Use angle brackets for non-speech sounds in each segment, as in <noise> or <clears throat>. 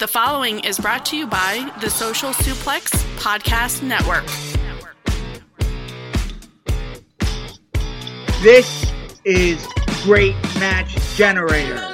The following is brought to you by the Social Suplex Podcast Network. This is Great Match Generator.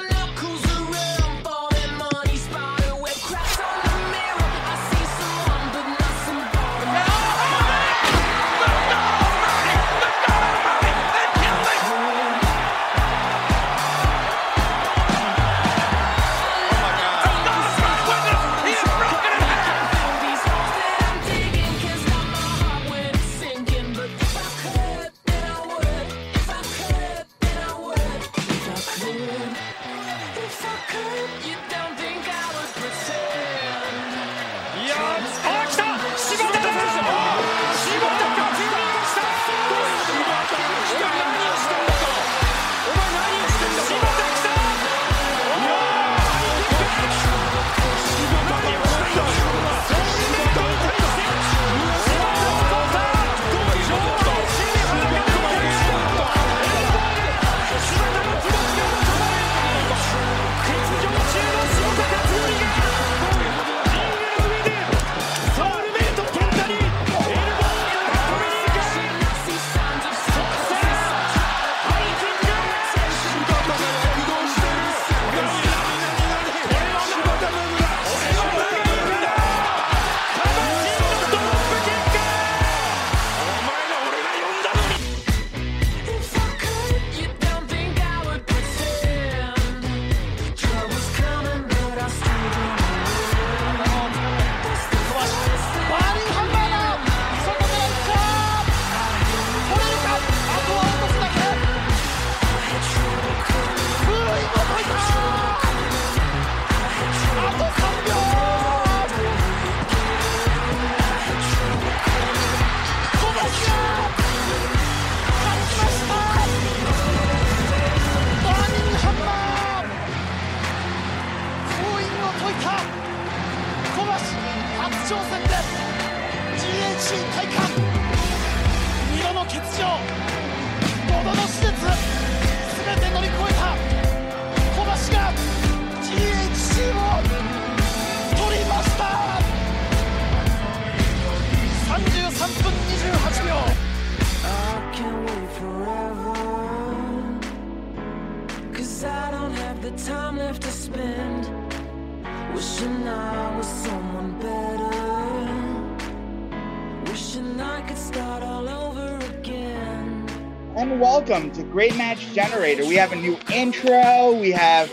Great Match Generator. We have a new intro, we have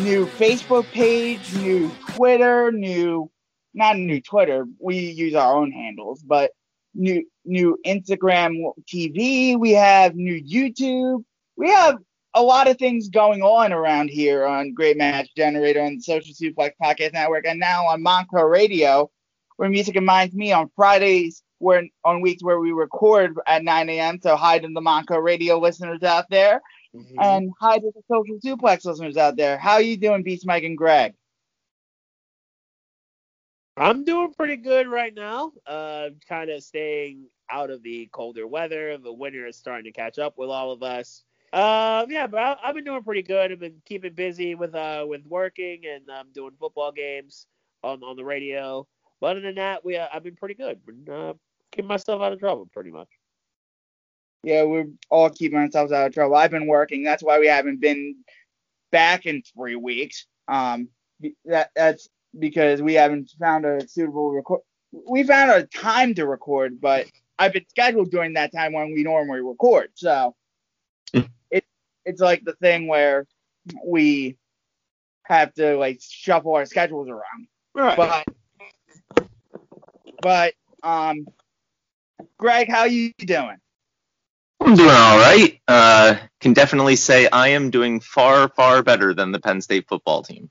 new Facebook page, new Twitter, new not new Twitter. We use our own handles, but new new Instagram TV, we have new YouTube. We have a lot of things going on around here on Great Match Generator and Social Suplex Podcast Network and now on Monco Radio, where music reminds me on Fridays we're on weeks where we record at 9 a.m. So hi to the Monco radio listeners out there, mm-hmm. and hi to the Social Suplex listeners out there. How are you doing, Beast Mike and Greg? I'm doing pretty good right now. Uh, kind of staying out of the colder weather. The winter is starting to catch up with all of us. Um, yeah, but I, have been doing pretty good. I've been keeping busy with uh with working and um, doing football games on on the radio. But other than that, we uh, I've been pretty good. Been uh, keep myself out of trouble, pretty much. Yeah, we're all keeping ourselves out of trouble. I've been working. That's why we haven't been back in three weeks. Um, that that's because we haven't found a suitable record. We found a time to record, but I've been scheduled during that time when we normally record. So hmm. it it's like the thing where we have to like shuffle our schedules around. Right. But but um Greg, how you doing? I'm doing all right. Uh, can definitely say I am doing far, far better than the Penn State football team.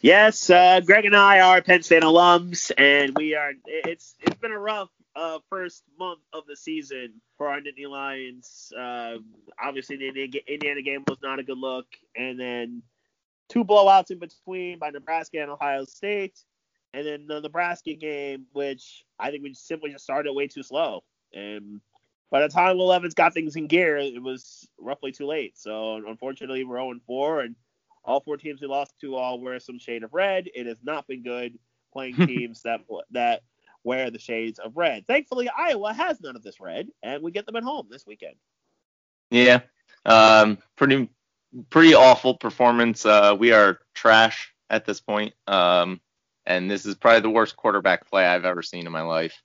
Yes, uh, Greg and I are Penn State alums, and we are. It's it's been a rough uh, first month of the season for our Nittany Lions. Uh, obviously, the Indiana game was not a good look, and then two blowouts in between by Nebraska and Ohio State, and then the Nebraska game, which I think we simply just started way too slow. And by the time 11's got things in gear, it was roughly too late. So unfortunately, we're 0 4, and all four teams we lost to all wear some shade of red. It has not been good playing <laughs> teams that that wear the shades of red. Thankfully, Iowa has none of this red, and we get them at home this weekend. Yeah, um, pretty pretty awful performance. Uh, we are trash at this point, um, and this is probably the worst quarterback play I've ever seen in my life.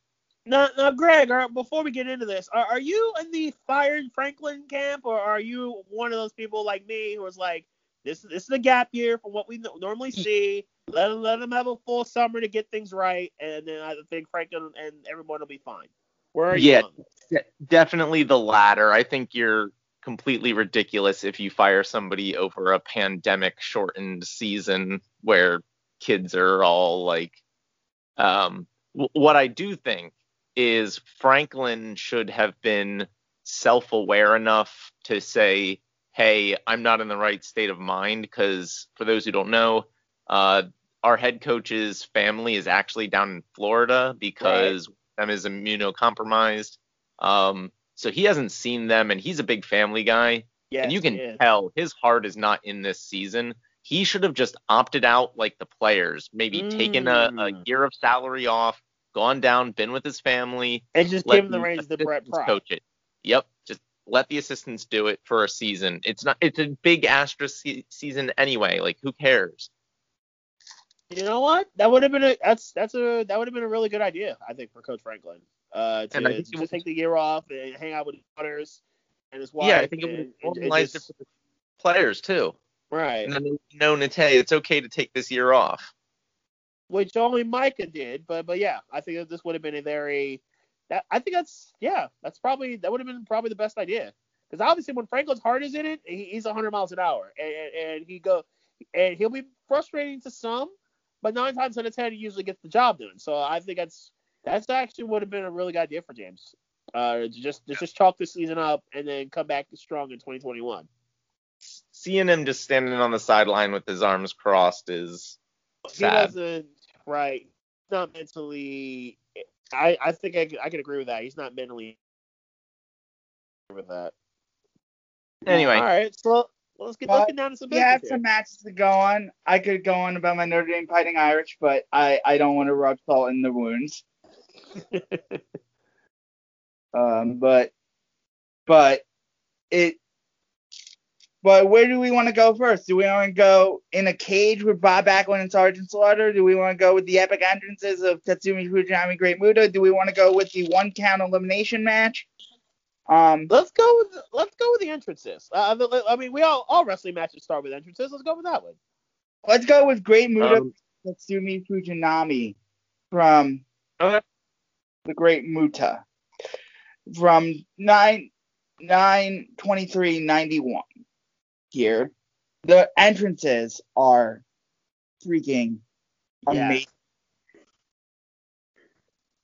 Now, now, Greg, uh, before we get into this, are, are you in the fired Franklin camp, or are you one of those people like me who was like, this this is a gap year from what we normally hmm. see. Let them let them have a full summer to get things right, and then I think Franklin and everyone will be fine. Where are yeah, you? Yeah, definitely the latter. I think you're completely ridiculous if you fire somebody over a pandemic shortened season where kids are all like um w- what I do think is Franklin should have been self-aware enough to say hey, I'm not in the right state of mind because for those who don't know, uh, our head coach's family is actually down in Florida because right. them is immunocompromised. Um, so he hasn't seen them, and he's a big family guy. Yes, and you can tell his heart is not in this season. He should have just opted out like the players, maybe mm. taken a, a, mm. year of salary off, gone down, been with his family, and just give him the reins to Brent Pry. Coach it. Yep, just let the assistants do it for a season. It's not. It's a big asterisk se- season anyway. Like who cares? You know what? That would have been a that's that's a that would have been a really good idea. I think for Coach Franklin. Uh, to, to just take the year off and hang out with his daughters and his wife. Yeah, I think it would have normalized it for the players too. Right. And then no, Nate, it's okay to take this year off. Which only Micah did, but but yeah, I think that this would have been a very that I think that's yeah, that's probably that would have been probably the best idea. Because obviously when Franklin's heart is in it, he, he's 100 miles an hour, and, and, and he go and he'll be frustrating to some, but nine times out of ten he usually gets the job done. So I think that's that's actually would have been a really good idea for James. Uh, to just to just chalk the season up and then come back strong in 2021. Seeing him just standing on the sideline with his arms crossed is sad. He wasn't right. Not mentally I, I think I, I can agree with that. He's not mentally with that. Anyway. All right. So let's get looking down to some. We have some matches to go on. I could go on about my Notre Dame Fighting Irish, but I, I don't want to rub salt in the wounds. <laughs> um, but but it but where do we want to go first? Do we want to go in a cage with Bob Backlund and Sergeant Slaughter? Do we want to go with the epic entrances of Tatsumi Fujinami, Great Muta? Do we want to go with the one count elimination match? Um, let's go with let's go with the entrances. Uh, I mean, we all all wrestling matches start with entrances. Let's go with that one. Let's go with Great Muta um, Tatsumi Fujinami from okay. the Great Muta from nine nine twenty three ninety one here. The entrances are freaking yeah. amazing.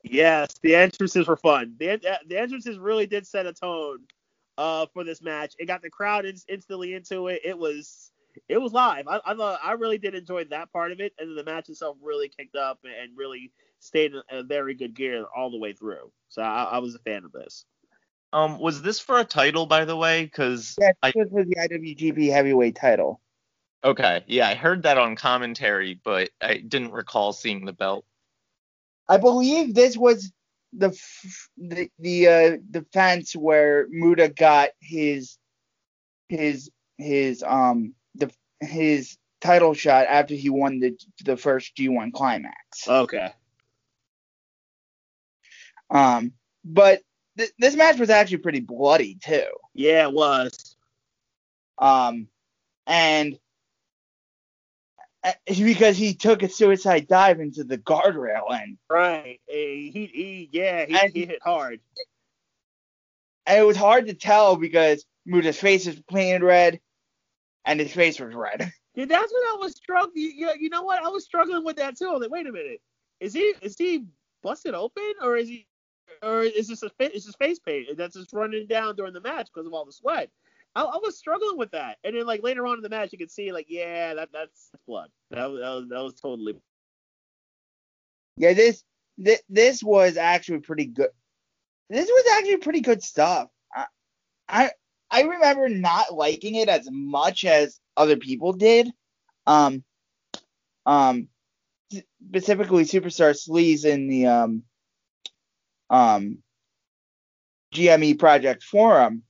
Yes, the entrances were fun. The, the entrances really did set a tone uh, for this match. It got the crowd in, instantly into it. It was it was live. I, I thought I really did enjoy that part of it, and then the match itself really kicked up and really stayed in a very good gear all the way through. So I, I was a fan of this. Um, was this for a title, by the way? Because yeah, this was the IWGP Heavyweight title. Okay, yeah, I heard that on commentary, but I didn't recall seeing the belt. I believe this was the the the uh, defense where Muta got his his his um the his title shot after he won the the first G1 climax. Okay. Um, but th- this match was actually pretty bloody too. Yeah, it was. Um, and uh, because he took a suicide dive into the guardrail and right, he he yeah he, he hit hard. And it was hard to tell because Muta's face was painted red, and his face was red. <laughs> Yeah, that's what I was struggling. You, you know what? I was struggling with that too. I was like, wait a minute, is he is he busted open or is he or is this a is his face paint that's just running down during the match because of all the sweat? I, I, was struggling with that, and then like later on in the match, you could see like, yeah, that that's blood. That, was, that was that was totally. Yeah, this this this was actually pretty good. This was actually pretty good stuff. I I, I remember not liking it as much as other people did. Um, um, specifically Superstar Sleaze in the um, um, GWE Project Forum.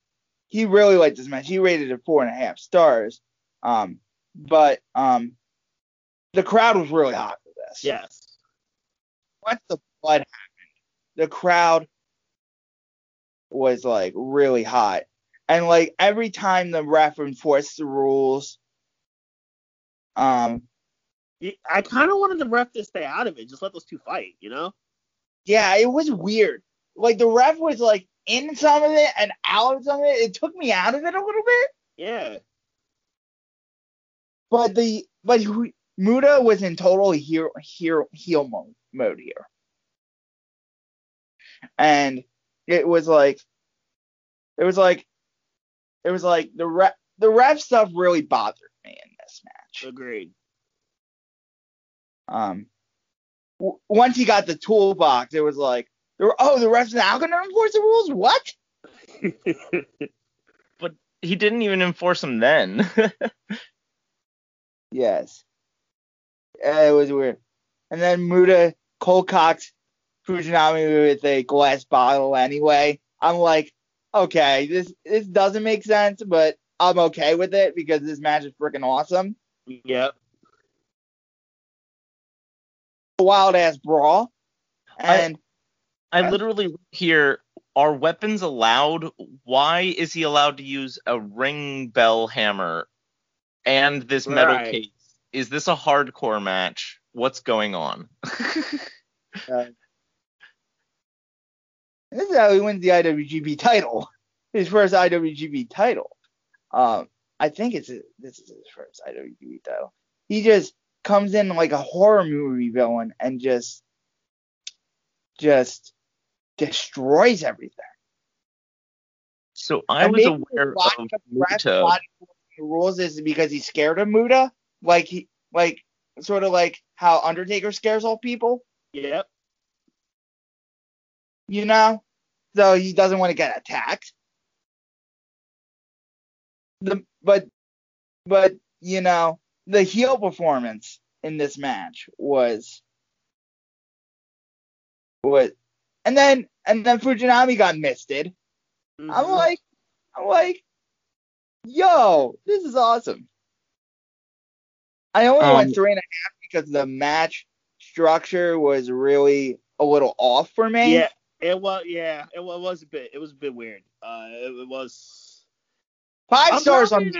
He really liked this match. He rated it four and a half stars. Um, but um, the crowd was really hot for this. Yes. Once the blood happened, the crowd was like really hot. And like every time the ref enforced the rules, um, I kind of wanted the ref to stay out of it. Just let those two fight, you know? Yeah, it was weird. Like the ref was like in some of it and out of some of it. It took me out of it a little bit. Yeah. But the but Muta was in total heel heel heel mode, mode here, and it was like it was like it was like the ref the ref stuff really bothered me in this match. Agreed. Um, w- once he got the toolbox, it was like, oh, the ref's now going to enforce the rules? What? <laughs> but he didn't even enforce them then. <laughs> yes. Uh, it was weird. And then Muta Cole Cox Fujinami with a glass bottle anyway. I'm like, okay, this this doesn't make sense, but I'm okay with it because this match is freaking awesome. Yep wild ass brawl. And I, I literally hear are weapons allowed? Why is he allowed to use a ring bell hammer and this metal right. case? Is this a hardcore match? What's going on? <laughs> uh, this is how he wins the IWGP title. <laughs> His first IWGP title. Um, I think it's a, this is his first IWGP title. He just comes in like a horror movie villain and just just destroys everything. So I and was aware of Muta. The rules is because he's scared of Muta, like he like sort of like how Undertaker scares all people. Yep. You know, so he doesn't want to get attacked. The but but you know the heel performance in this match was was and then and then Fujinami got misted. Mm-hmm. I'm like I'm like, yo, this is awesome. I only um, went three and a half because the match structure was really a little off for me. Yeah, it was. Yeah, it was a bit. It was a bit weird. Uh, it, it was five I'm stars on.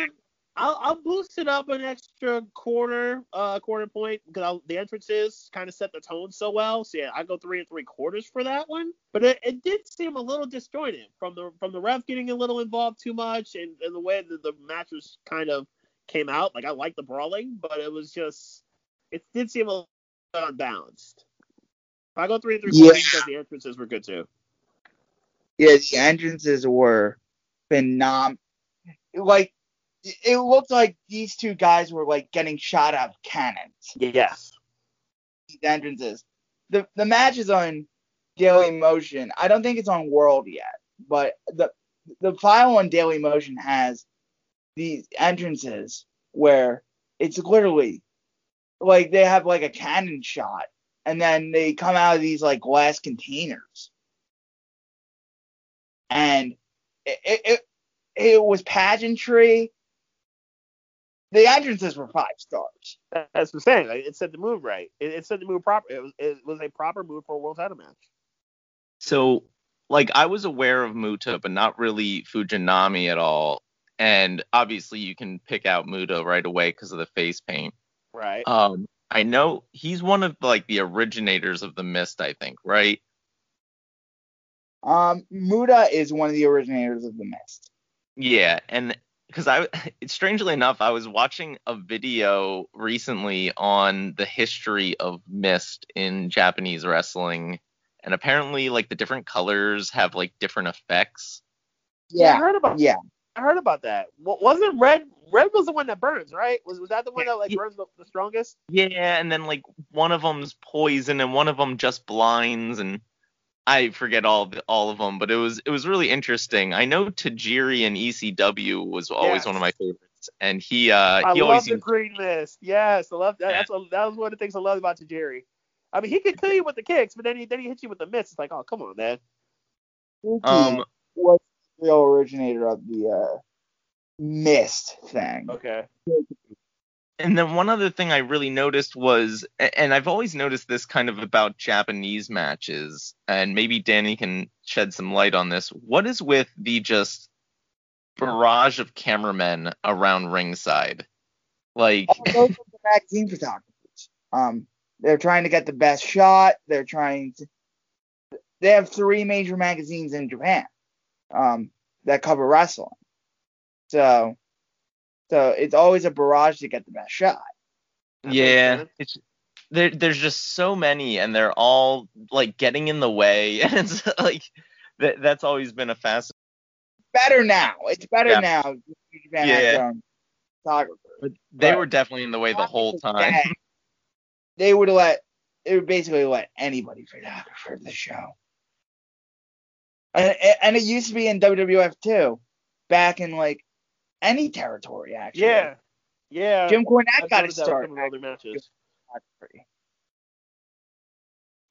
I'll, I'll boost it up an extra quarter, uh, quarter point because the entrances kind of set the tone so well. So yeah, I go three and three quarters for that one. But it, it did seem a little disjointed from the from the ref getting a little involved too much and, and the way that the matches kind of came out. Like I like the brawling, but it was just it did seem a little unbalanced. I go three and three quarters because the entrances were good too. Yeah, the entrances were phenomenal. Like it looked like these two guys were like getting shot out of cannons. Yes. These entrances. The the match is on Daily Motion. I don't think it's on World yet, but the the file on Daily Motion has these entrances where it's literally like they have like a cannon shot and then they come out of these like glass containers. And it, it, it, it was pageantry the entrances were five stars. That's what I'm saying. Like, it said the move right. It, it said the move proper. It was, it was a proper move for a world title match. So, like, I was aware of Muta, but not really Fujinami at all. And obviously, you can pick out Muta right away because of the face paint. Right. Um, I know he's one of like the originators of the mist. I think, right? Um, Muta is one of the originators of the mist. Yeah, and because I <laughs> strangely enough I was watching a video recently on the history of mist in Japanese wrestling and apparently like the different colors have like different effects. Yeah. I heard about Yeah. I heard about that. Wa- Wasn't red red was the one that burns, right? Was was that the one Yeah. that like Yeah. burns the, the strongest? Yeah, and then like one of them's poison and one of them just blinds and I forget all of the, all of them, but it was it was really interesting. I know Tajiri in ECW was always Yes. one of my favorites, and he uh I he love always the used- green mist. Yes, I love that. Yeah. That's what, that was one of the things I loved about Tajiri. I mean, he could kill you with the kicks, but then he then he hits you with the mist. It's like, oh, come on, man. Suki um was the real originator of the uh, mist thing. Okay. And then one other thing I really noticed was, and I've always noticed this kind of about Japanese matches, and maybe Danny can shed some light on this. What is with the just barrage of cameramen around ringside? Like, the magazine photographers. Um, they're trying to get the best shot. They're trying to. They have three major magazines in Japan, um, that cover wrestling. So, so it's always a barrage to get the best shot. That yeah, it's there. There's just so many, and they're all like getting in the way, <laughs> and it's like that. That's always been a fast. Better now. It's better Yeah. now. Japan Yeah. own um, photographers. But they Right. were definitely in the way the whole time. They would let they would basically let anybody photographer the show. And, and it used to be in WWF too, back in like any territory actually. Yeah. Yeah. Jim Cornette I've got noticed his start some other matches.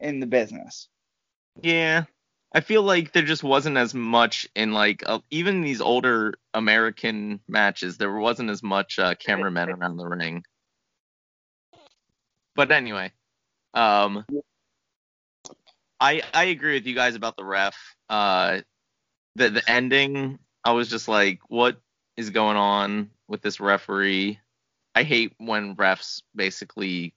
in the business. Yeah. I feel like there just wasn't as much in like uh, even these older American matches. There wasn't as much uh, cameramen <laughs> around the ring. But anyway, um, I I agree with you guys about the ref. Uh, the the ending, I was just like, what is going on with this referee? I hate when refs basically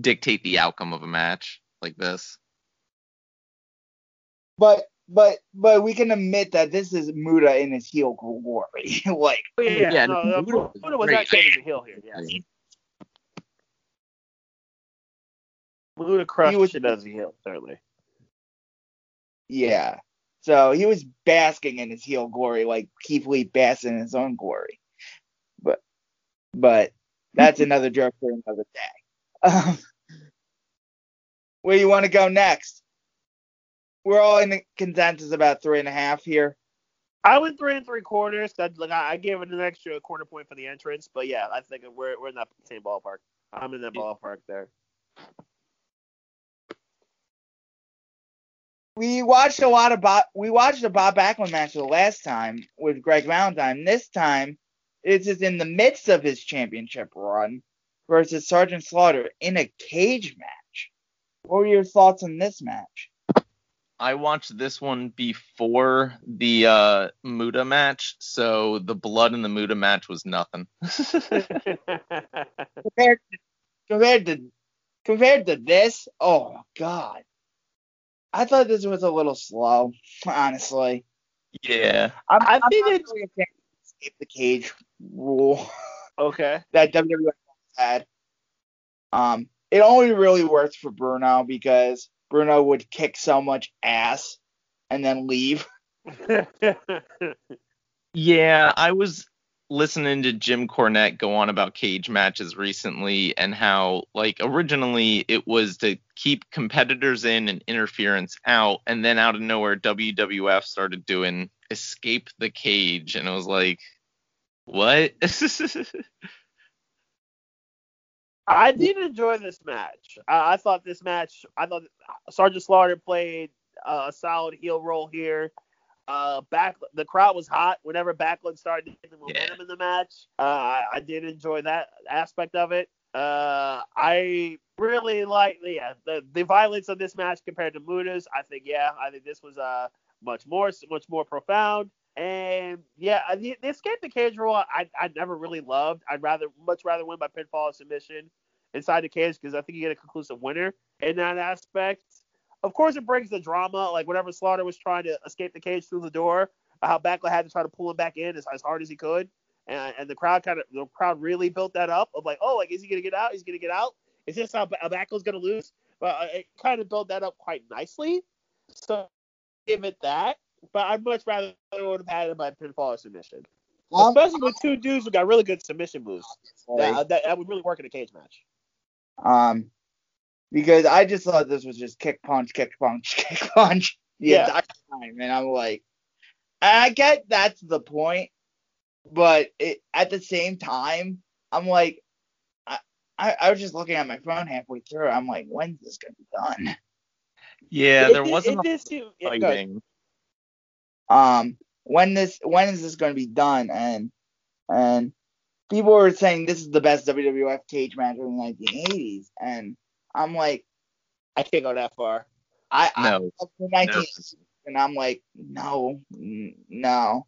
dictate the outcome of a match like this. But but but we can admit that this is Muta in his heel glory. <laughs> like Oh, yeah, Yeah, no, no, no, Muta was Muta was not changing the heel here. Yes. Muta crushed He was- it as a heel, certainly. yeah. So he was basking in his heel glory like Keith Lee basking in his own glory. But but that's <laughs> another joke for another day. Um, where you want to go next? We're all in the consensus about three and a half here. I went three and three quarters. That like I, I gave it an extra quarter point for the entrance, but yeah, I think we're we're in that same ballpark. I'm in that ballpark there. We watched a lot of Bob. We watched a Bob Backlund match the last time with Greg Valentine. This time, it's just in the midst of his championship run versus Sergeant Slaughter in a cage match. What were your thoughts on this match? I watched this one before the uh, Muta match, so the blood in the Muta match was nothing. <laughs> Compared to, compared to compared to this, oh god, I thought this was a little slow. Honestly, yeah. I'm, I I'm think not it's- really a fan of the escape the cage rule. <laughs> okay. that WWF had. Um, it only really worked for Bruno because Bruno would kick so much ass and then leave. <laughs> Yeah, I was listening to Jim Cornette go on about cage matches recently and how like originally it was to keep competitors in and interference out and then out of nowhere WWF started doing escape the cage and it was like what? <laughs> I did enjoy this match. I, I thought this match. I thought Sergeant Slaughter played a solid heel role here. Uh, back the crowd was hot whenever Backlund started getting the momentum in the match. Uh, I, I did enjoy that aspect of it. Uh, I really like yeah the the violence of this match compared to Muta's. I think yeah, I think this was uh much more much more profound. And yeah, the, the escape the cage rule I I never really loved. I'd rather much rather win by pinfall or submission inside the cage because I think you get a conclusive winner in that aspect. Of course, it brings the drama. Like whenever Slaughter was trying to escape the cage through the door, how Backlund had to try to pull him back in as, as hard as he could, and, and the crowd kind of the crowd really built that up of like, oh, like is he gonna get out? He's gonna get out. Is this how Backlund's gonna lose? But uh, it kind of built that up quite nicely. So give it that. But I'd much rather would have had it by pinfall or submission. Um, Especially with two dudes who got really good submission moves. That, that, that would really work in a cage match. Um, because I just thought this was just kick punch, kick punch, <laughs> kick punch the Yeah. entire time, and I'm like, I get that's the point, but it, at the same time, I'm like, I, I, I was just looking at my phone halfway through. I'm like, when's this gonna be done? Yeah, It there did- wasn't it a did seem- yeah, go ahead. fighting. um when this when is this going to be done and and people were saying this is the best WWF cage match of the 1980s and I'm like I can't go that far. I No, I of the 1980s and I'm like no n- no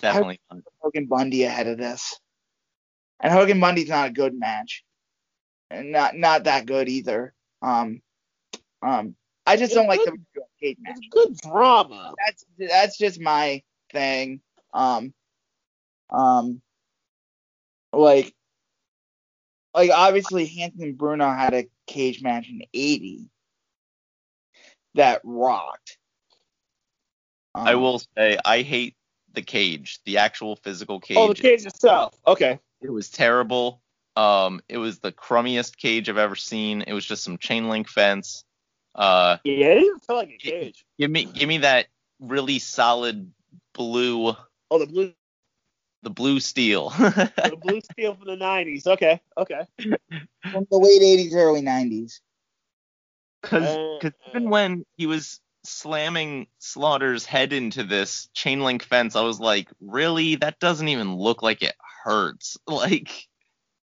definitely not. Hogan Bundy ahead of this and Hogan Bundy's not a good match and not not that good either um um I just It's don't like the WWF cage match It's good drama. that's that's just my thing. Um, um, like, like obviously Hansen and Bruno had a cage match in '80 that rocked. Um, I will say I hate the cage, the actual physical cage. Oh, the cage itself. Okay. It was terrible. Um, it was the crummiest cage I've ever seen. It was just some chain link fence. Uh, Yeah, it didn't feel like a cage. give me give me that really solid blue, Oh, the blue, the blue steel. <laughs> the blue steel from the '90s. Okay, okay. from the late '80s, early '90s. Because Uh, even when he was slamming Slaughter's head into this chain link fence, I was like, really? That doesn't even look like it hurts. <laughs> Like,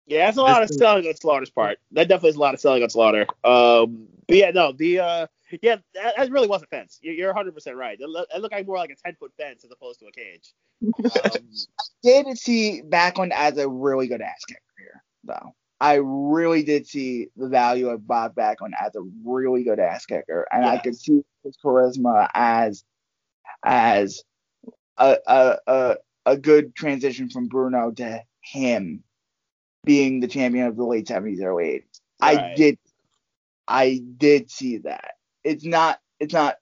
Yeah, that's a lot of is- selling on Slaughter's part. That definitely is a lot of selling on Slaughter. Um, but yeah, no, the uh, yeah, that, that really was a fence. You're, you're 100 percent right. It, look, it looked like more like a 10 foot fence as opposed to a cage. <laughs> Um, Did see Backlund as a really good ass kicker here, though. I really did see the value of Bob Backlund as a really good ass kicker, and I could see his charisma as as a a a, a good transition from Bruno to him being the champion of the late seventies, early eighties. I did I did see that. It's not it's not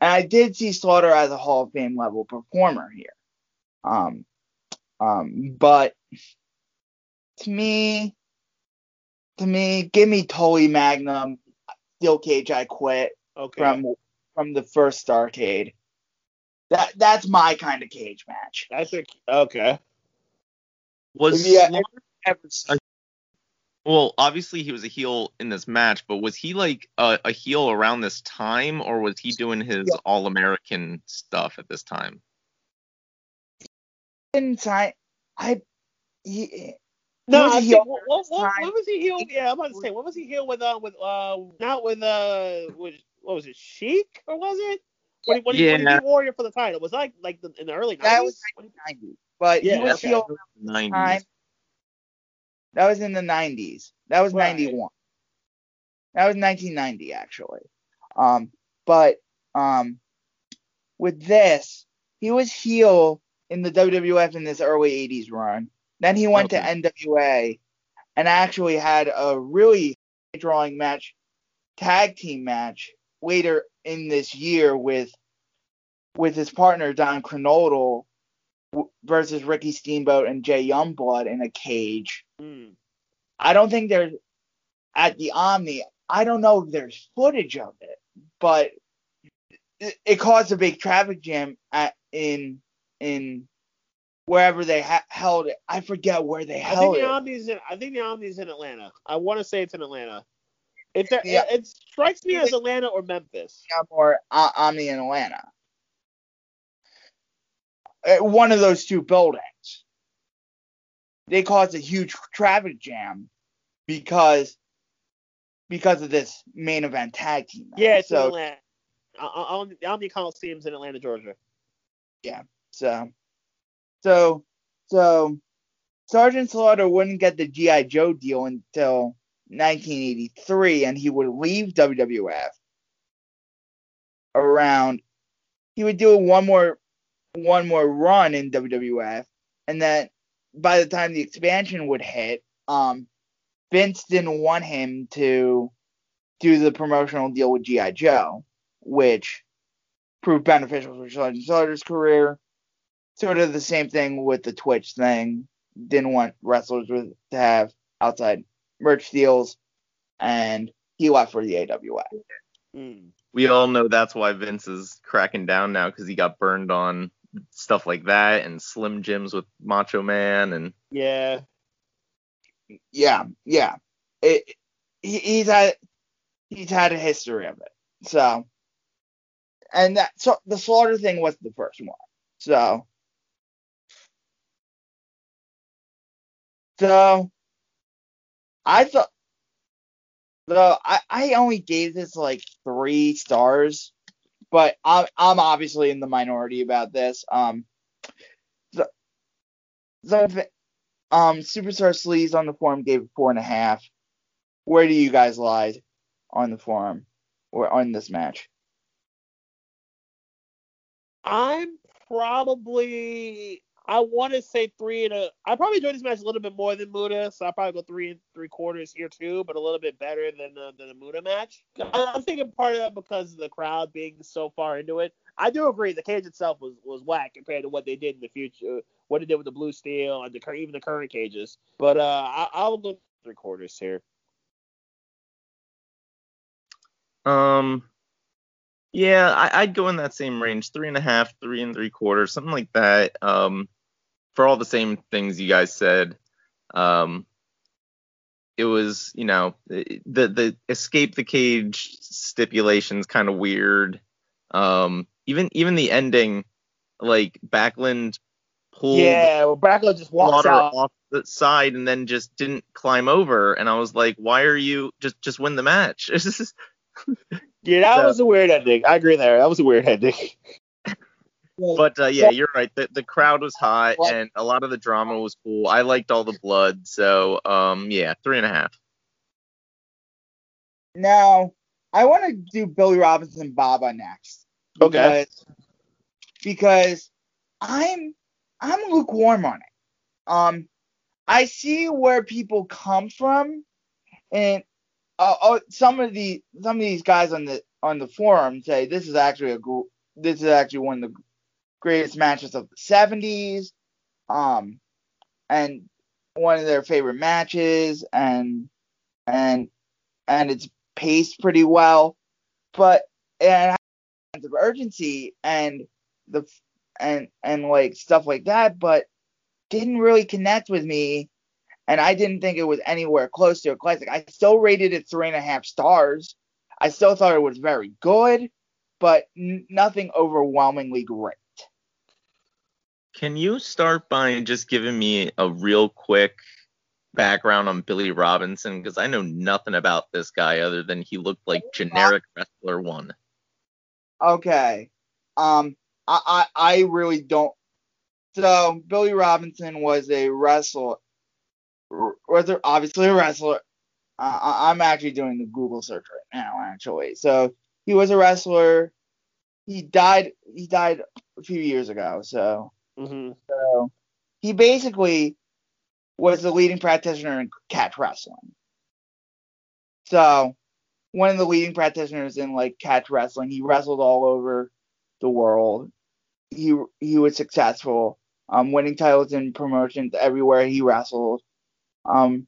and I did see Slaughter as a Hall of Fame level performer here. Um um but to me to me, give me Tully Magnum, Steel Cage I quit okay. from from the first Starcade. That that's my kind of cage match. I think okay. was Yeah, Slaughter- Ever- well, obviously he was a heel in this match, but was he like a, a heel around this time, or was he doing his yeah. All American stuff at this time? In time, I he, no, he what, what, what, was he heel? Yeah, I'm about to say what was he heel with? Uh, with uh, not with uh, with, what was it? Sheik or was it? What, when, yeah. he, when he Warrior for the title was like like the, in the early 90s. That was 90s, but yeah, he was heel 90s. That was in the 90s. That was Right. 91. That was 1990 actually. Um, but um, with this, he was heel in the WWF in this early 80s run. Then he went to NWA and actually had a really drawing match, tag team match later in this year with with his partner Don Kernodle w- versus Ricky Steamboat and Jay Youngblood in a cage. Hmm. I don't think there's at the Omni. I don't know if there's footage of it, but it, it caused a big traffic jam at in in wherever they ha- held it. I forget where they I think held the it. Omni's in. I think the Omni's in Atlanta. I want to say it's in Atlanta. It's Yeah. it, it strikes me as Atlanta or Memphis. Yeah, or uh, Omni in Atlanta. Uh, One of those two buildings. They caused a huge traffic jam because because of this main event tag team. match. Yeah, it's in so Atlanta. Uh, uh, Omni- the Coliseum's in Atlanta, Georgia. Yeah. So so so Sergeant Slaughter wouldn't get the GI Joe deal until 1983, and he would leave WWF around. He would do one more one more run in WWF, and that by the time the expansion would hit, um, Vince didn't want him to do the promotional deal with GI Joe, which proved beneficial for Sergeant Slaughter's career. Sort of the same thing with the Twitch thing. Didn't want wrestlers with, to have outside merch deals, and he left for the AWA. Mm. We all know that's why Vince is cracking down now because he got burned on stuff like that and Slim Jims with Macho Man and Yeah. Yeah, yeah. It, he, he's had he's had a history of it. So, and that so the slaughter thing was the first one. So, so I thought. So I, I only gave this like three stars, but I'm I'm obviously in the minority about this. Um, so, so um, Superstar Sleaze on the forum gave it four and a half. Where do you guys lie on the forum or on this match? I'm probably I want to say three and a. I probably enjoyed this match a little bit more than Muta, so I probably go three and three quarters here too, but a little bit better than the than the Muta match. I'm thinking part of that because of the crowd being so far into it. I do agree the cage itself was was whack compared to what they did in the future, what they did with the blue steel and the even the current cages. But uh, I, I'll go three quarters here. Um, yeah, I, I'd go in that same range, three and a half, three and three quarters, something like that. Um, for all the same things you guys said. Um, it was, you know, the the escape the cage stipulations kind of weird. Um, even even the ending, like Backlund pulled Yeah, well, Backlund just walks out. off the side and then just didn't climb over, and I was like, why are you just just win the match? <laughs> Yeah, that So- was a weird ending. I agree there. That was a weird ending. <laughs> But uh, yeah, you're right. The, the crowd was hot Well- and a lot of the drama was cool. I liked all the blood, so um, yeah, three and a half. Now, I want to do Billy Robinson Baba next. Okay. Because, because I'm I'm lukewarm on it. Um, I see where people come from, and uh, uh, some of the some of these guys on the on the forum say this is actually a gr- this is actually one of the greatest matches of the 70s, um, and one of their favorite matches, and and and it's paced pretty well, but and sense of urgency and the and and like stuff like that, but didn't really connect with me, and I didn't think it was anywhere close to a classic. I still rated it three and a half stars. I still thought it was very good, but n- nothing overwhelmingly great. Can you start by just giving me a real quick background on Billy Robinson? Because I know nothing about this guy other than he looked like generic wrestler one. Okay. Um, I, I, I really don't. So Billy Robinson was a wrestler, was obviously a wrestler. Uh, I- I'm actually doing the Google search right now, actually. So he was a wrestler. He died. He died a few years ago. So hmm so he basically was the leading practitioner in catch wrestling. So one of the leading practitioners in like catch wrestling. He wrestled all over the world. He he was successful, um, winning titles in promotions everywhere he wrestled. Um,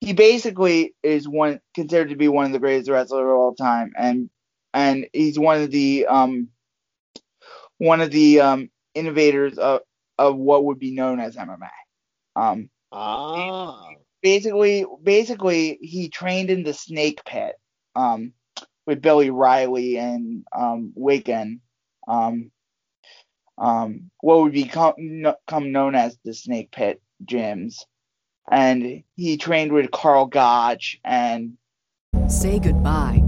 he basically is one considered to be one of the greatest wrestlers of all time, and and he's one of the um one of the um innovators of of what would be known as MMA. Um, Ah. basically basically he trained in the snake pit um with Billy Riley and um Wigan um um what would become no, come known as the snake pit gyms and he trained with Karl Gotch and Say goodbye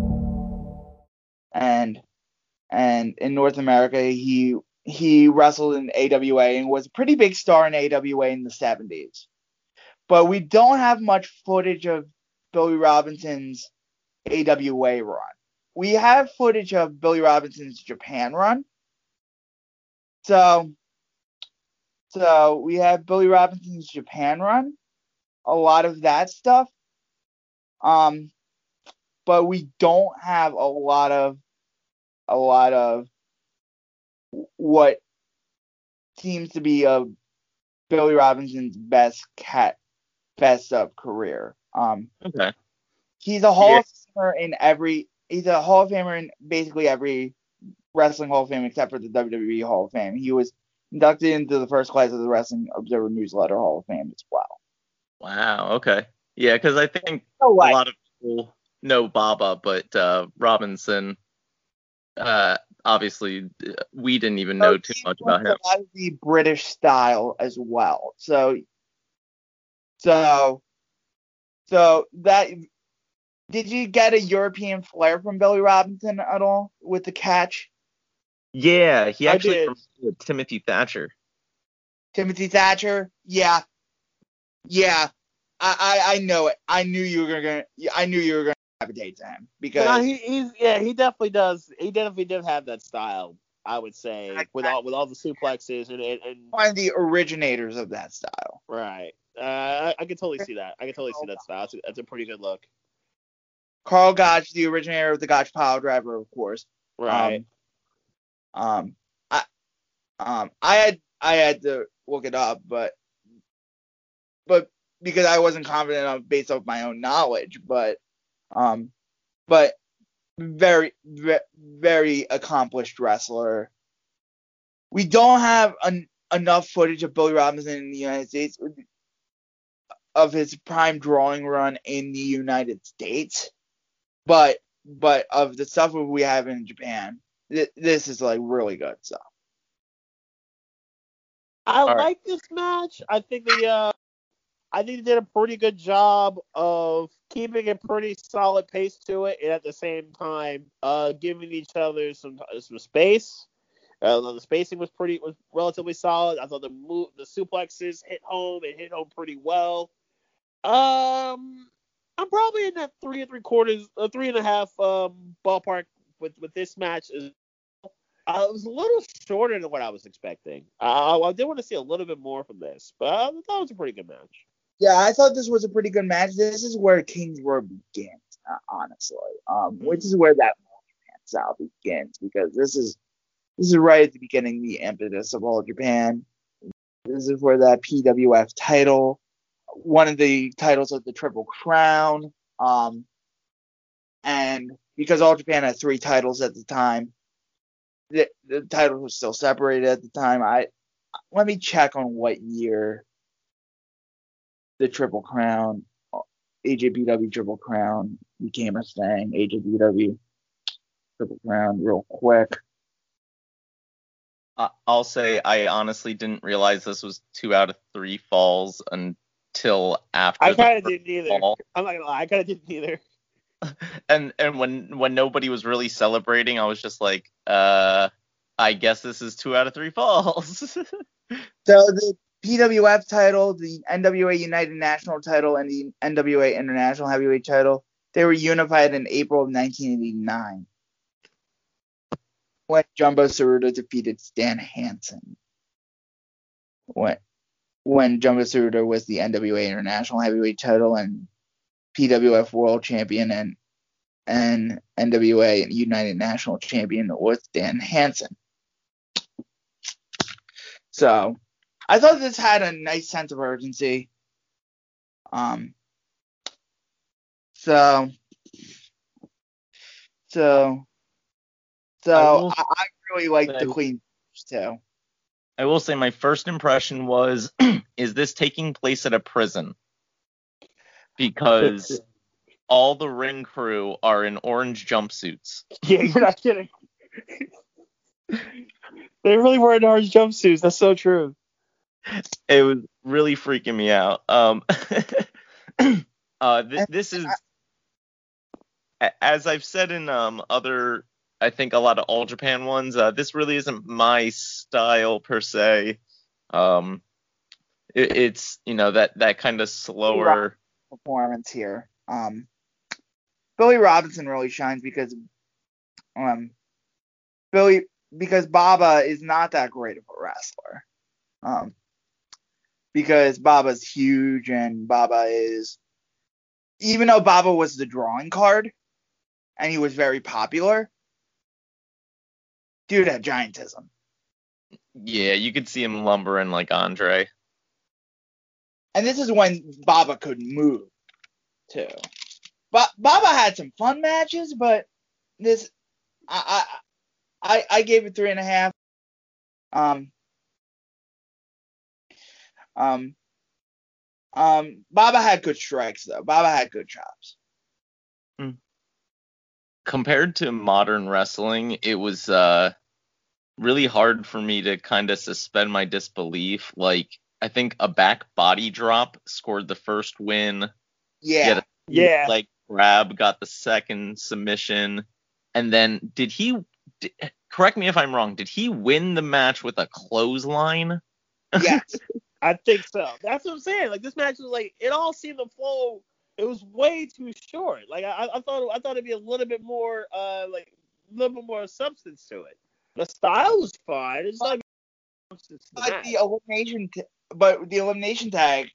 And in North America, he he wrestled in AWA and was a pretty big star in AWA in the 70s. But we don't have much footage of Billy Robinson's AWA run. We have footage of Billy Robinson's Japan run. So so we have Billy Robinson's Japan run, a lot of that stuff. Um but we don't have a lot of a lot of what seems to be a Billy Robinson's best cat best of career. Um, Okay. he's a Hall Yeah. of Famer in every. He's a Hall of Famer in basically every wrestling Hall of Fame except for the WWE Hall of Fame. He was inducted into the first class of the Wrestling Observer Newsletter Hall of Fame as well. Wow. Okay. Yeah, because I think So a lot of people know Baba, but uh, Robinson, uh, obviously, uh, we didn't even know too much about him. A the British style as well. So, so, so that did you get a European flair from Billy Robinson at all with the catch? Yeah, he actually did. reminded me of Timothy Thatcher. Timothy Thatcher? Yeah, yeah. I, I, I know it. I knew you were gonna. I knew you were gonna gravitate to him because No, he, he's yeah, he definitely does. He definitely did have that style. I would say with all with all the suplexes and and, and one of the originators of that style. right. Uh, I, I can totally see that. I can totally see that style. That's a, that's a pretty good look. Karl Gotch, the originator of the Gotch pile driver, of course. Right. Um, um, I, um, I had I had to look it up, but but because I wasn't confident enough based off my own knowledge, but um, but very very accomplished wrestler. We don't have an, enough footage of Billy Robinson in the United States of his prime drawing run in the United States, but but of the stuff we have in Japan, th- this is like really good stuff. I right. like this match. I think the uh, I think they did a pretty good job of keeping a pretty solid pace to it, and at the same time, uh, giving each other some some space. Uh, the spacing was pretty was relatively solid. I thought the move the suplexes hit home and hit home pretty well. Um, I'm probably in that three and three quarters, uh, three and a half um ballpark with with this match. Is it was a little shorter than what I was expecting. Uh, I did want to see a little bit more from this, but I thought it was a pretty good match. Yeah, I thought this was a pretty good match. This is where King's Road begins, uh, honestly. Um, which is where that All Japan style begins because this is this is right at the beginning, the impetus of all Japan. This is where that PWF title, one of the titles of the Triple Crown, um, and because all Japan had three titles at the time, the, the titles were still separated at the time. I let me check on what year the Triple Crown, AJPW Triple Crown became a thing. AJPW Triple Crown, real quick. I- I'll say I honestly didn't realize this was two out of three falls until after. I the kind of first didn't either. fall. I'm not gonna lie, I kind of didn't either. <laughs> <laughs> and and when when nobody was really celebrating, I was just like, uh, I guess this is two out of three falls. <laughs> So the PWF title, the NWA United National title, and the NWA International Heavyweight title, they were unified in April of 1989 when Jumbo Tsuruta defeated Stan Hansen. When when Jumbo Tsuruta was the NWA International Heavyweight title and PWF World Champion and and NWA United National Champion was Stan Hansen. So I thought this had a nice sense of urgency. Um. So. So So I I, I, really like the clean too. I will say my first impression was, <clears throat> is this taking place at a prison? Because all the ring crew are in orange jumpsuits. <laughs> Yeah, you're not kidding. <laughs> they really were in orange jumpsuits. That's so true. It was really freaking me out. Um, <laughs> uh, th- this is, as I've said in um other, I think a lot of All Japan ones. Uh, this really isn't my style per se. Um, it, it's you know that that kind of slower. performance here. Um, Billy Robinson really shines because um, Billy because Baba is not that great of a wrestler. Um, because Baba's huge and Baba is even though Baba was the drawing card and he was very popular, dude had giantism. Yeah, you could see him lumbering like Andre. and this is when Baba couldn't move too. But Baba had some fun matches, but this I I I, I gave it three and a half. Um um um Baba had good strikes though. Baba had good chops. compared to modern wrestling, it was uh really hard for me to kind of suspend my disbelief. Like I think a back body drop scored the first win. Yeah. A Yeah. Like grab got the second submission, and then did he? Did, correct me if I'm wrong. Did he win the match with a clothesline? yes. <laughs> I think so. That's what I'm saying. Like this match was like it all seemed to flow. It was way too short. Like I, I thought I thought it'd be a little bit more uh like a little bit more substance to it. The style was fine. It's like But the elimination t- but the elimination tag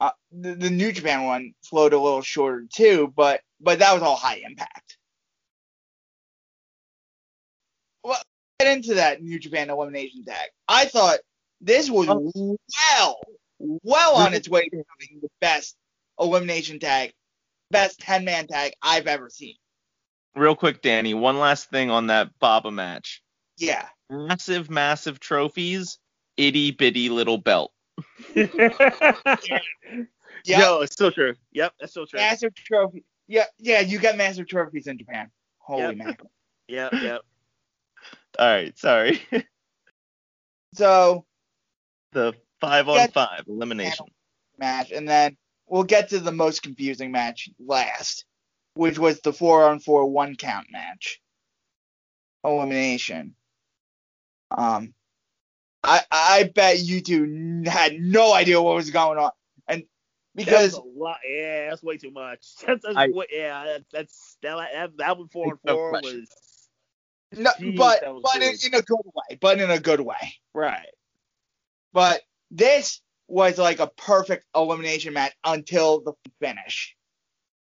uh, the, the New Japan one flowed a little shorter too, but but that was all high impact. Well, get into that New Japan elimination tag. I thought this was oh. well, well on its way to becoming the best elimination tag, best ten man tag I've ever seen. Real quick, Danny. One last thing on that Baba match. Yeah, Massive, massive trophies. Itty bitty little belt. <laughs> yeah, Yo, it's still true. Yep, that's still true. massive trophy. Yeah, yeah, you got massive trophies in Japan. Holy Yep. mackerel. Yep, yep. <laughs> All right, sorry. <laughs> So the five on five elimination. match, and then we'll get to the most confusing match last, which was the four on four one count match. Elimination. Um, I I bet you two had no idea what was going on, and Because because a lot, yeah, that's way too much. <laughs> That's, that's I- way, yeah, that, that's that, that that one four and No four question. was no, Jeez, but was but in, in a good way, but in a good way. right. But this was like a perfect elimination match until the finish.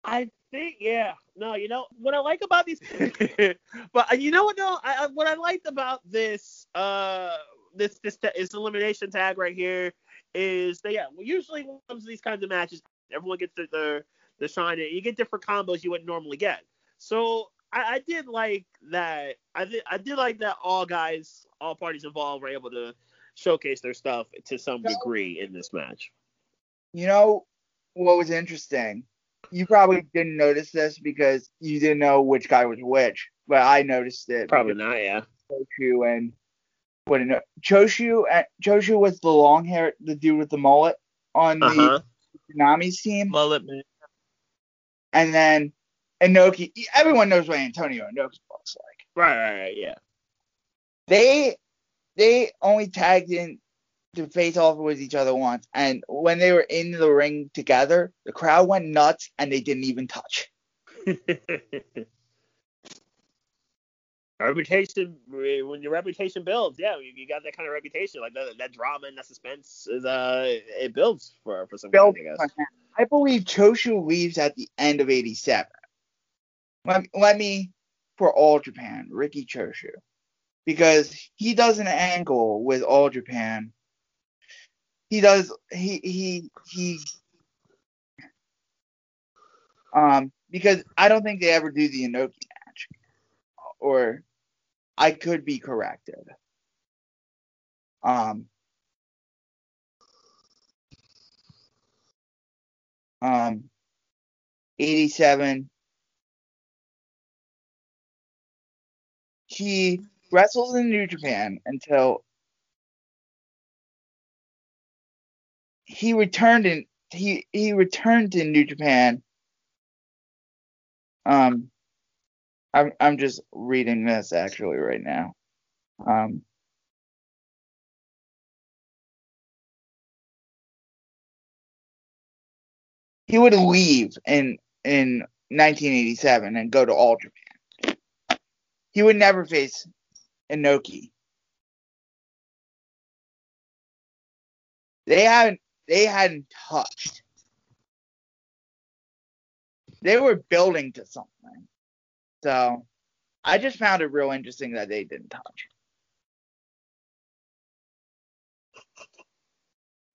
I think, yeah. No, you know what I like about these, <laughs> but uh, you know what? No, I, what I liked about this, uh, this this this elimination tag right here is that yeah, well, usually when it comes to these kinds of matches, everyone gets their their, their shine. You get different combos you wouldn't normally get. So I, I did like that. I did I did like that all guys, all parties involved were able to showcase their stuff to some No. degree in this match. You know what was interesting? You probably didn't notice this because you didn't know which guy was which, but I noticed it. Probably not, yeah. Choshu and what did Choshu and Choshu was the long hair, the dude with the mullet on huh. the uh-huh. Fujinami's team, Mullet man. and then Inoki. Everyone knows what Antonio Inoki looks like. Right, right, right, yeah. They they only tagged in to face off with each other once, and when they were in the ring together, the crowd went nuts and they didn't even touch. <laughs> reputation when your reputation builds, yeah, you, you got that kind of reputation, like that, that drama and that suspense is uh it builds for for some guys, build I guess. I believe Choshu leaves at the end of 87. Let, let me, for All Japan, Riki Choshu. Because he does an angle with All Japan. He does, he, he, he, um, because I don't think they ever do the Inoki match. Or, I could be corrected. Um, um, 87. He wrestles in New Japan until he returned in he he returned to New Japan. Um, I'm I'm just reading this actually right now. Um, he would leave in in 1987 and go to All Japan. He would never face Inoki. They hadn't they hadn't touched. They were building to something. So I just found it real interesting that they didn't touch.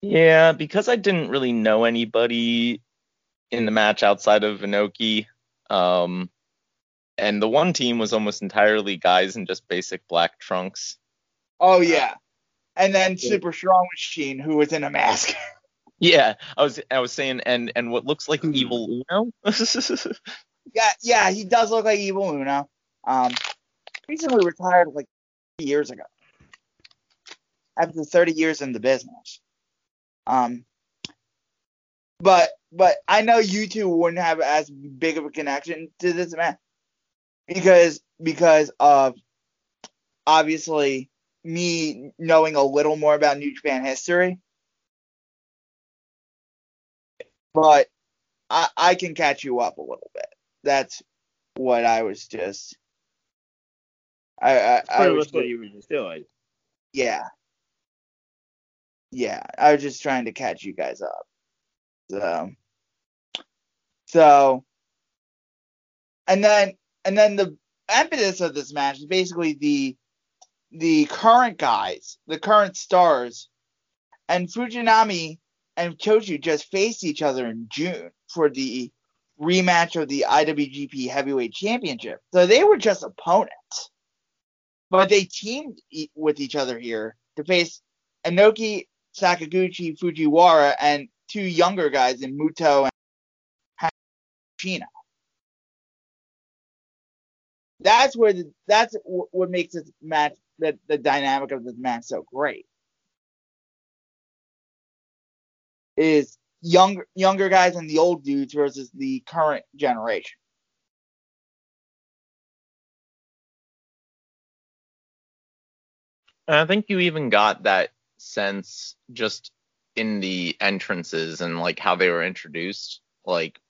Yeah, because I didn't really know anybody in the match outside of Inoki. Um, and the one team was almost entirely guys in just basic black trunks. Oh yeah. And then Super Strong Machine who was in a mask. <laughs> Yeah, I was I was saying and and what looks like Hmm. evil Uno. <laughs> yeah, yeah, he does look like Evil Uno. Um recently retired like years ago. After 30 years in the business. Um but but I know you two wouldn't have as big of a connection to this man because because of obviously me knowing a little more about New Japan history. But I I can catch you up a little bit. That's what I was just I I, I was what you were just doing. yeah. Yeah, I was just trying to catch you guys up. So, so, and then, and then the impetus of this match is basically the, the current guys, the current stars, and Fujinami and Choshu just faced each other in June for the rematch of the IWGP Heavyweight Championship. So they were just opponents, but they teamed e- with each other here to face Inoki, Sakaguchi, Fujiwara, and two younger guys in Muto and Hoshino. That's where the, that's what makes this match the, the dynamic of this match so great. Is younger younger guys and the old dudes versus the current generation. And I think you even got that sense just in the entrances and like how they were introduced. Like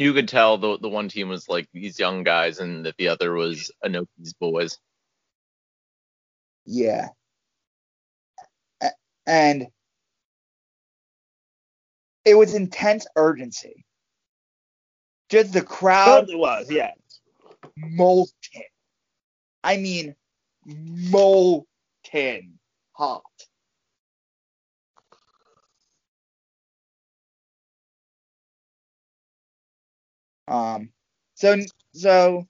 you could tell the the one team was like these young guys and that the other was Inoki's boys. Yeah. And it was intense urgency. Just the crowd Totally was, yeah. molten. I mean, molten hot. Um, so so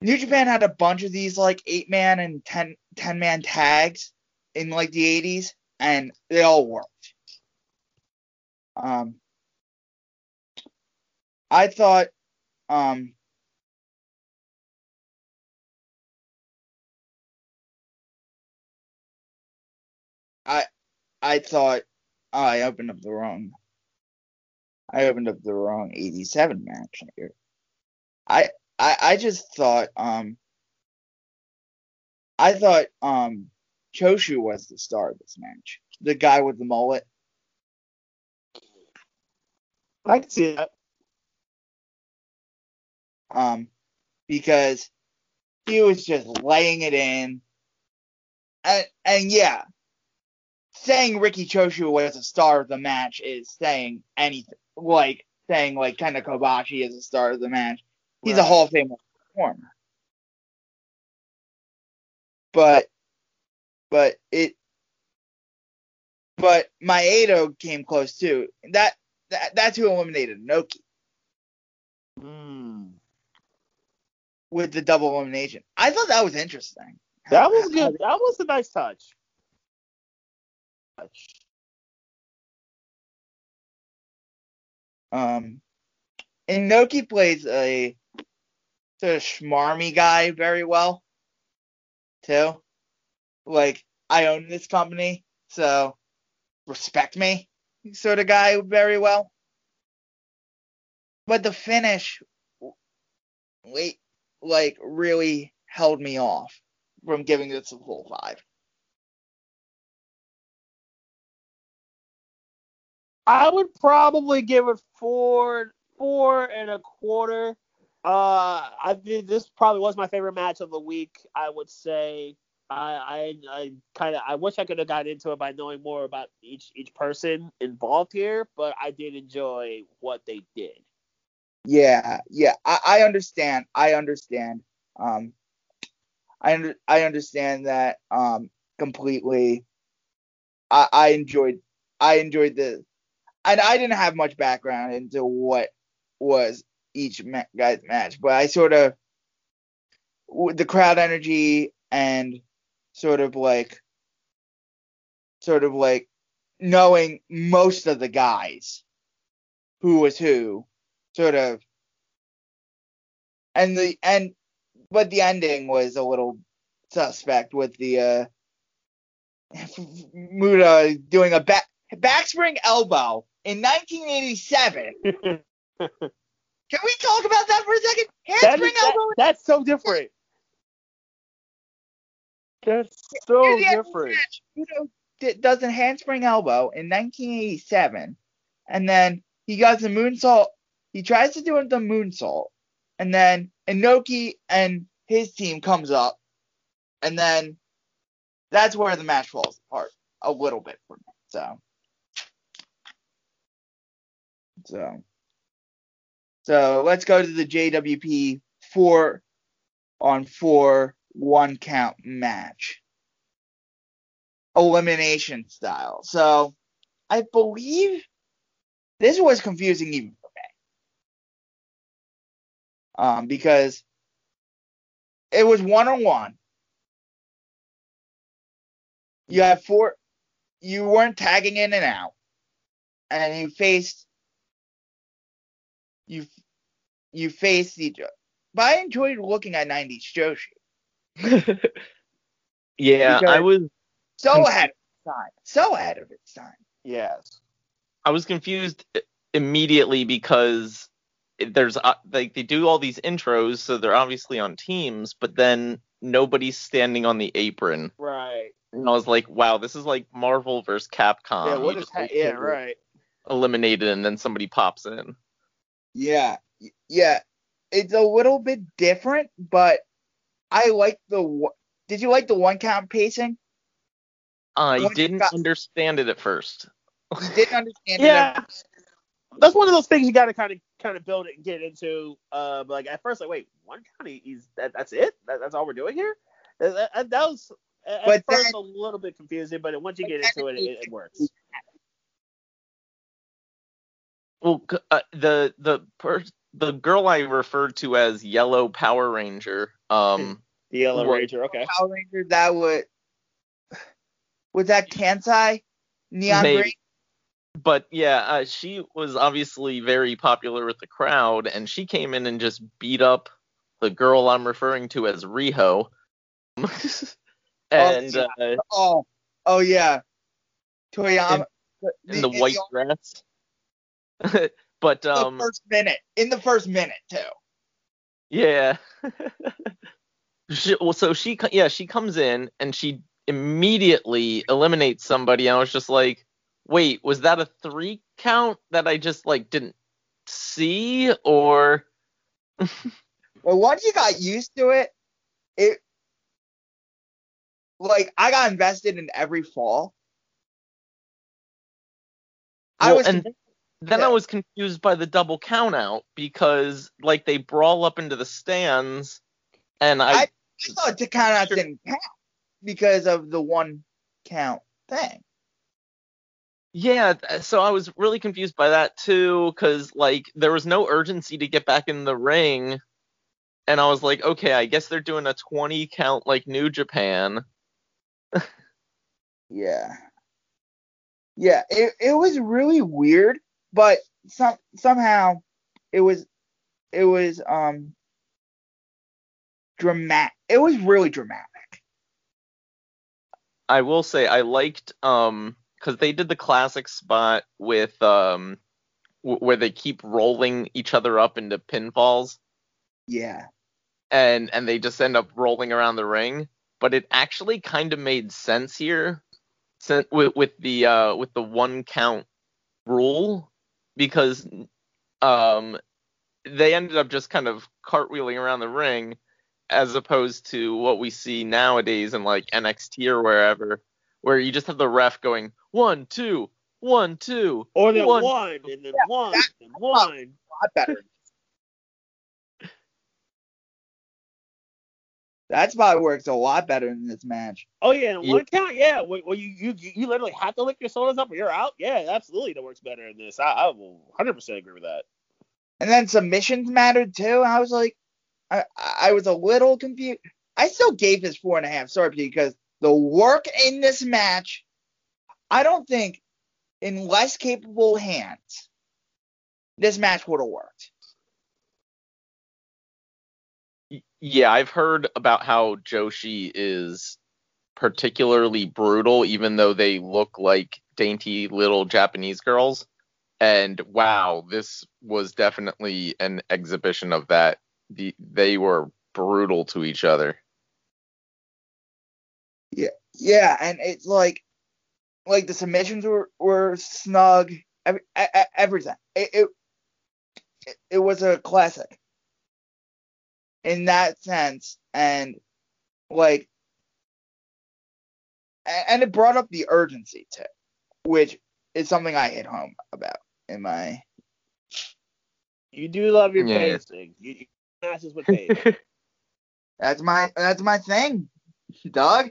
New Japan had a bunch of these like eight man and 10, 10 man tags in like the 80s, and they all worked. Um, I thought, um, I I thought oh, I opened up the wrong. I opened up the wrong 87 match here. I I I just thought um I thought um Choshu was the star of this match. The guy with the mullet. I can see that. Um because he was just laying it in. And and yeah, saying Riki Choshu was a star of the match is saying anything. Like saying like Kenta Kobashi is a star of the match. He's a Right. Hall of Fame performer. But but it but Maeda came close too. That that that's who eliminated Inoki. Mm. with the double elimination. I thought that was interesting. That was good. That was a nice touch. Touch. Um, Inoki plays a sort of schmarmy guy very well, too. Like, I own this company, so respect me, sort of guy very well. But the finish, wait, like, really held me off from giving this a full five. I would probably give it four, four and a quarter. Uh, I think this probably was my favorite match of the week. I would say. I I, I kind of I wish I could have gotten into it by knowing more about each each person involved here, but I did enjoy what they did. Yeah, yeah, I, I understand. I understand. Um, I under, I understand that um completely. I I enjoyed I enjoyed the, and I didn't have much background into what was each ma- guy's match, but I sort of the crowd energy and sort of like sort of like knowing most of the guys who was who sort of and the and but the ending was a little suspect with the uh <laughs> Muta doing a back backspring elbow in 1987. <laughs> Can we talk about that for a second? That Handspring that, elbow. that's so different. That's so Near the end of the different. Muto does a handspring elbow in 1987, and then he does a moonsault. He tries to do it the moonsault, and then Inoki and his team comes up, and then that's where the match falls apart a little bit for me. So, so, so let's go to the JWP four on four one count match. Elimination style. So I believe this was confusing even for me. Um, because it was one on one. You had four you weren't tagging in and out. And you faced you you faced each other. But I enjoyed looking at 90s Joshi. <laughs> yeah, I was So ahead of its time. So ahead of its time. Yes. I was confused immediately because there's uh, like they do all these intros, so they're obviously on teams, but then nobody's standing on the apron. Right. And I was like, wow, this is like Marvel versus Capcom. yeah. What is ha- yeah. Right. Eliminated and then somebody pops in. Yeah, yeah. It's a little bit different, but I like the. w- Did you like the one count pacing? I Once didn't got- understand it at first. You didn't understand it. Yeah. That's one of those things you got to kind of kind of build it and get into. Uh, like at first, like wait, one county is that, that's it? That, that's all we're doing here? That, that- that was at But first then- a little bit confusing, but once you get into it, it- it, it works. Well, uh, the the per- the girl I referred to as Yellow Power Ranger, um, The Yellow What- Ranger. Okay. Power Ranger, that would. Was that Kansai? Neon Maybe. Green? but yeah, uh, she was obviously very popular with the crowd, and she came in and just beat up the girl I'm referring to as Riho. <laughs> and yeah. uh, Oh, oh yeah. Toyama. in the in white dress. <laughs> but the um, first minute. In the first minute too. Yeah. <laughs> she, well, so she yeah she comes in and she immediately eliminates somebody. And I was just like, wait, was that a three count that I just like didn't see or? <laughs> well, once you got used to it, it like I got invested in every fall. I was and then yeah. I was confused by the double count out because like they brawl up into the stands and I, I- I thought to count out didn't count because of the one count thing. Yeah, so I was really confused by that too, because like there was no urgency to get back in the ring, and I was like, okay, I guess they're doing a 20 count like New Japan. <laughs> Yeah. Yeah, it, it was really weird, but some somehow it was it was um dramatic. It was really dramatic. I will say I liked um because they did the classic spot with um w- where they keep rolling each other up into pinfalls Yeah. and and they just end up rolling around the ring but it actually kind of made sense here since with, with the uh with the one count rule because um they ended up just kind of cartwheeling around the ring as opposed to what we see nowadays in like NXT or wherever where you just have the ref going one two one two Or then one. one, and then one, and one. A lot better. That's probably works a lot better in this match. Oh yeah, Yeah. one count, yeah. Well, you, you you literally have to lick your sodas up or you're out. Yeah, absolutely, that works better in this. I, I will 100 percent agree with that. And then submissions mattered too. I was like, I, I was a little confused. I still gave this four and a half stars because the work in this match, I don't think in less capable hands, this match would have worked. Yeah, I've heard about how Joshi is particularly brutal, even though they look like dainty little Japanese girls. And wow, this was definitely an exhibition of that. The, they were brutal to each other. Yeah, yeah, and it's like, like the submissions were were snug. Every, everything. It it it was a classic in that sense, and like, and it brought up the urgency too, which is something I hit home about in my. You do love your Yeah. pacing. You, you matches with pace. <laughs> That's my that's my thing, Doug.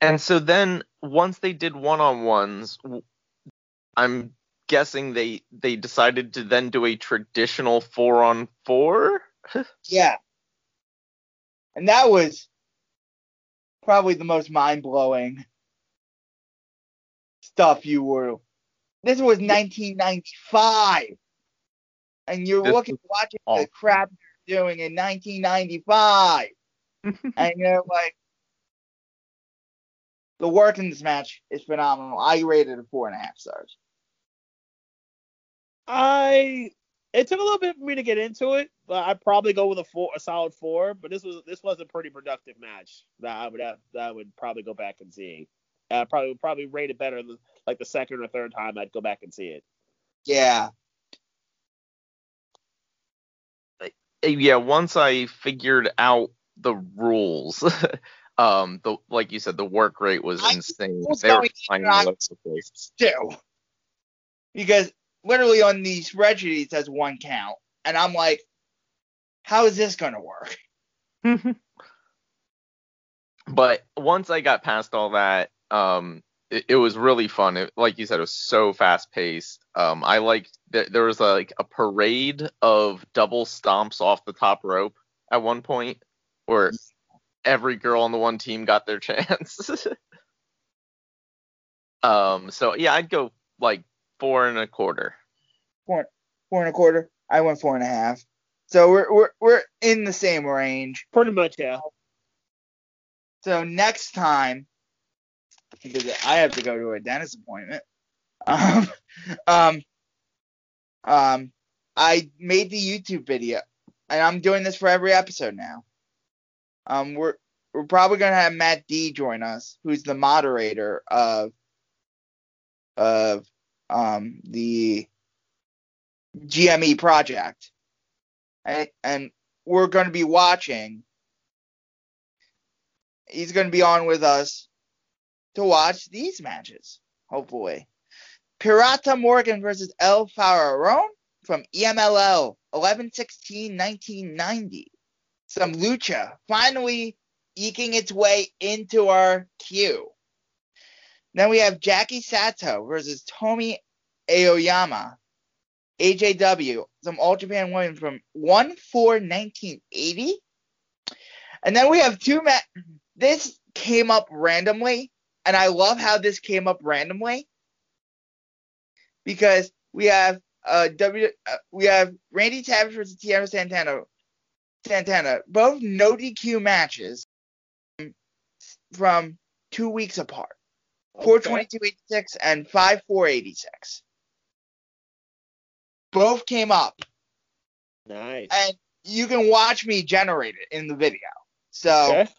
And so then once they did one-on-ones, I'm guessing they they decided to then do a traditional four-on-four. Yeah. And that was probably the most mind blowing stuff you were. This was 1995. And you're This looking, watching awful. the crap you're doing in 1995. <laughs> and you're like, the work in this match is phenomenal. I rated it four and a half stars. I it took a little bit for me to get into it, I'd probably go with a four, a solid four. But this was this was a pretty productive match that I would have, that I would probably go back and see. I probably would probably rate it better than like the second or third time I'd go back and see it. Yeah. Uh, yeah, once I figured out the rules, <laughs> um, the like you said, the work rate was I insane. was They were going in flying and I- all over the place. Still. Because literally on the spreadsheet it says one count. And I'm like, how is this going to work? But once I got past all that, um, it, it was really fun. It, like you said, it was so fast paced. Um, I liked that there was like a parade of double stomps off the top rope at one point, where every girl on the one team got their <laughs> chance. um, so yeah, I'd go like four and a quarter. Four, four and a quarter. I went four and a half. So we're we're we're in the same range. Pretty much, yeah. So next time, because I have to go to a dentist appointment. Um, <laughs> um, um, I made the YouTube video, and I'm doing this for every episode now. Um, we're we're probably gonna have Matt D join us, who's the moderator of of um the GWE project, and we're gonna be watching he's going to be on with us to watch these matches, hopefully. Pirata Morgan versus El Faraón from EMLL 11-16-1990. Some lucha finally eking its way into our queue. Then we have Jackie Sato versus Tomi Aoyama AJW, some All Japan women from 1 4 1980. And then we have two ma- This came up randomly, and I love how this came up randomly because we have uh, W uh, we have Randy Savage versus Tito Santana Santana, both no DQ matches from two weeks apart. Four twenty two eighty six and five four eighty six. Both came up, Nice. and you can watch me generate it in the video. So, Okay.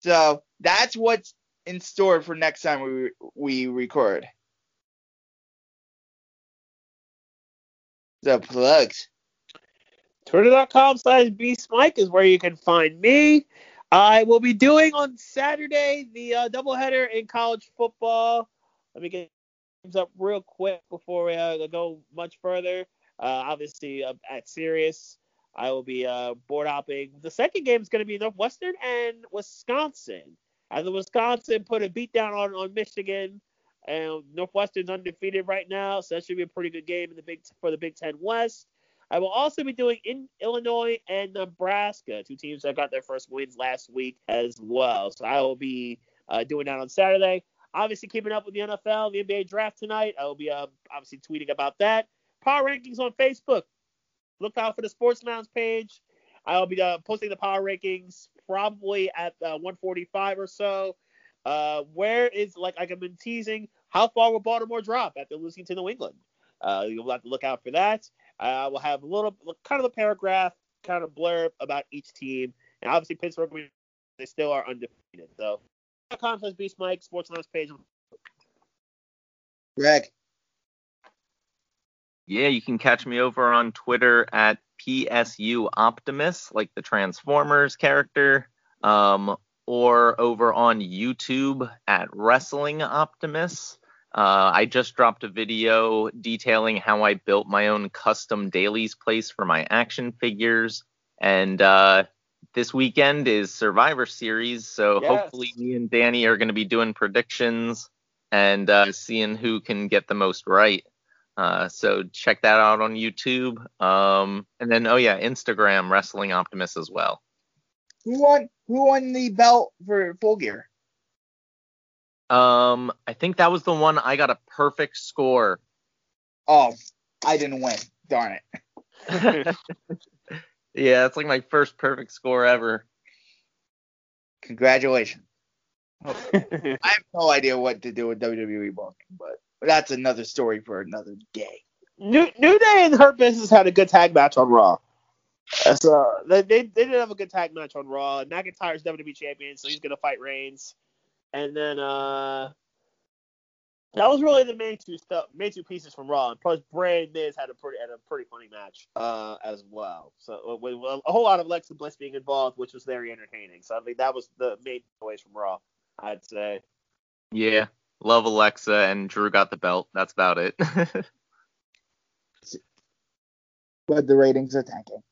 so that's what's in store for next time we we record. The plugs. Twitter.com slash Mike is where you can find me. I will be doing on Saturday the uh, doubleheader in college football. Let me get up real quick before we uh, go much further. Uh, obviously, uh, at Sirius, I will be uh, board hopping. The second game is going to be Northwestern and Wisconsin. As the Wisconsin put a beat down on, on Michigan, and Northwestern's undefeated right now, so that should be a pretty good game in the Big for the Big Ten West. I will also be doing in Illinois and Nebraska, two teams that got their first wins last week as well. So I will be uh, doing that on Saturday. Obviously, keeping up with the NFL, the NBA draft tonight. I will be uh, obviously tweeting about that. Power rankings on Facebook. Look out for the Sports Lounge page. I will be uh, posting the power rankings probably at uh, 145 or so. Uh, where is like I've been teasing, how far will Baltimore drop after losing to New England? Uh, you'll have to look out for that. I will have a little kind of a paragraph, kind of blurb about each team, and obviously Pittsburgh, they still are undefeated. So, contest Beast Mike Sports Lounge page. Greg. Yeah, you can catch me over on Twitter at PSU Optimus, like the Transformers character, um, or over on YouTube at Wrestling Optimus. Uh, I just dropped a video detailing how I built my own custom dailies place for my action figures. And uh, this weekend is Survivor Series, so Yes. hopefully me and Danny are going to be doing predictions and uh, seeing who can get the most right. Uh, so check that out on YouTube. Um, and then, oh yeah, Instagram Wrestling Optimus as well. Who won? Who won the belt for Full Gear? Um, I think that was the one I got a perfect score. Oh, I didn't win. Darn it. <laughs> <laughs> yeah, it's like my first perfect score ever. Congratulations. <laughs> I have no idea what to do with WWE booking, but that's another story for another day. New New Day and Hurt Business had a good tag match on Raw. So they, they they did have a good tag match on Raw. McIntyre's WWE champion, so he's gonna fight Reigns. And then uh that was really the main two stuff, main two pieces from Raw. And plus, Bray and Miz had a pretty had a pretty funny match uh, as well. So with, with a whole lot of Alexa Bliss being involved, which was very entertaining. So I think that was the main takeaways from Raw. I'd say. Yeah, love Alexa and Drew got the belt. That's about it. <laughs> But the ratings are tanking.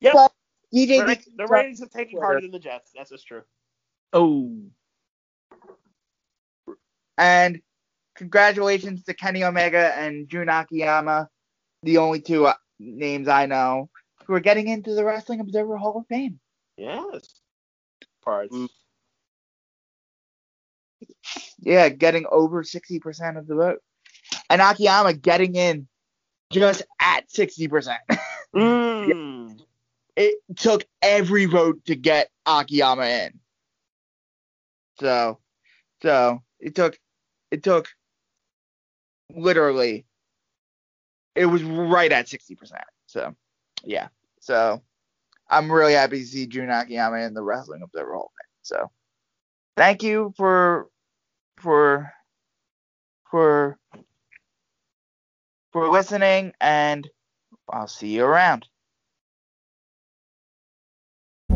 Yep. But DJ Right, the ratings are tanking harder than the Jets. That's just true. oh, and congratulations to Kenny Omega and Jun Akiyama, the only two uh, names I know who are getting into the Wrestling Observer Hall of Fame. Yes. Parts. Mm. Yeah, getting over 60% of the vote. And Akiyama getting in just at 60%. <laughs> Mm. it took every vote to get Akiyama in. So, so it took, it took literally, it was right at 60%. So, yeah. So, I'm really happy to see Jun Akiyama in the Wrestling Observer Hall of. So, thank you for, for, for, for listening, and I'll see you around.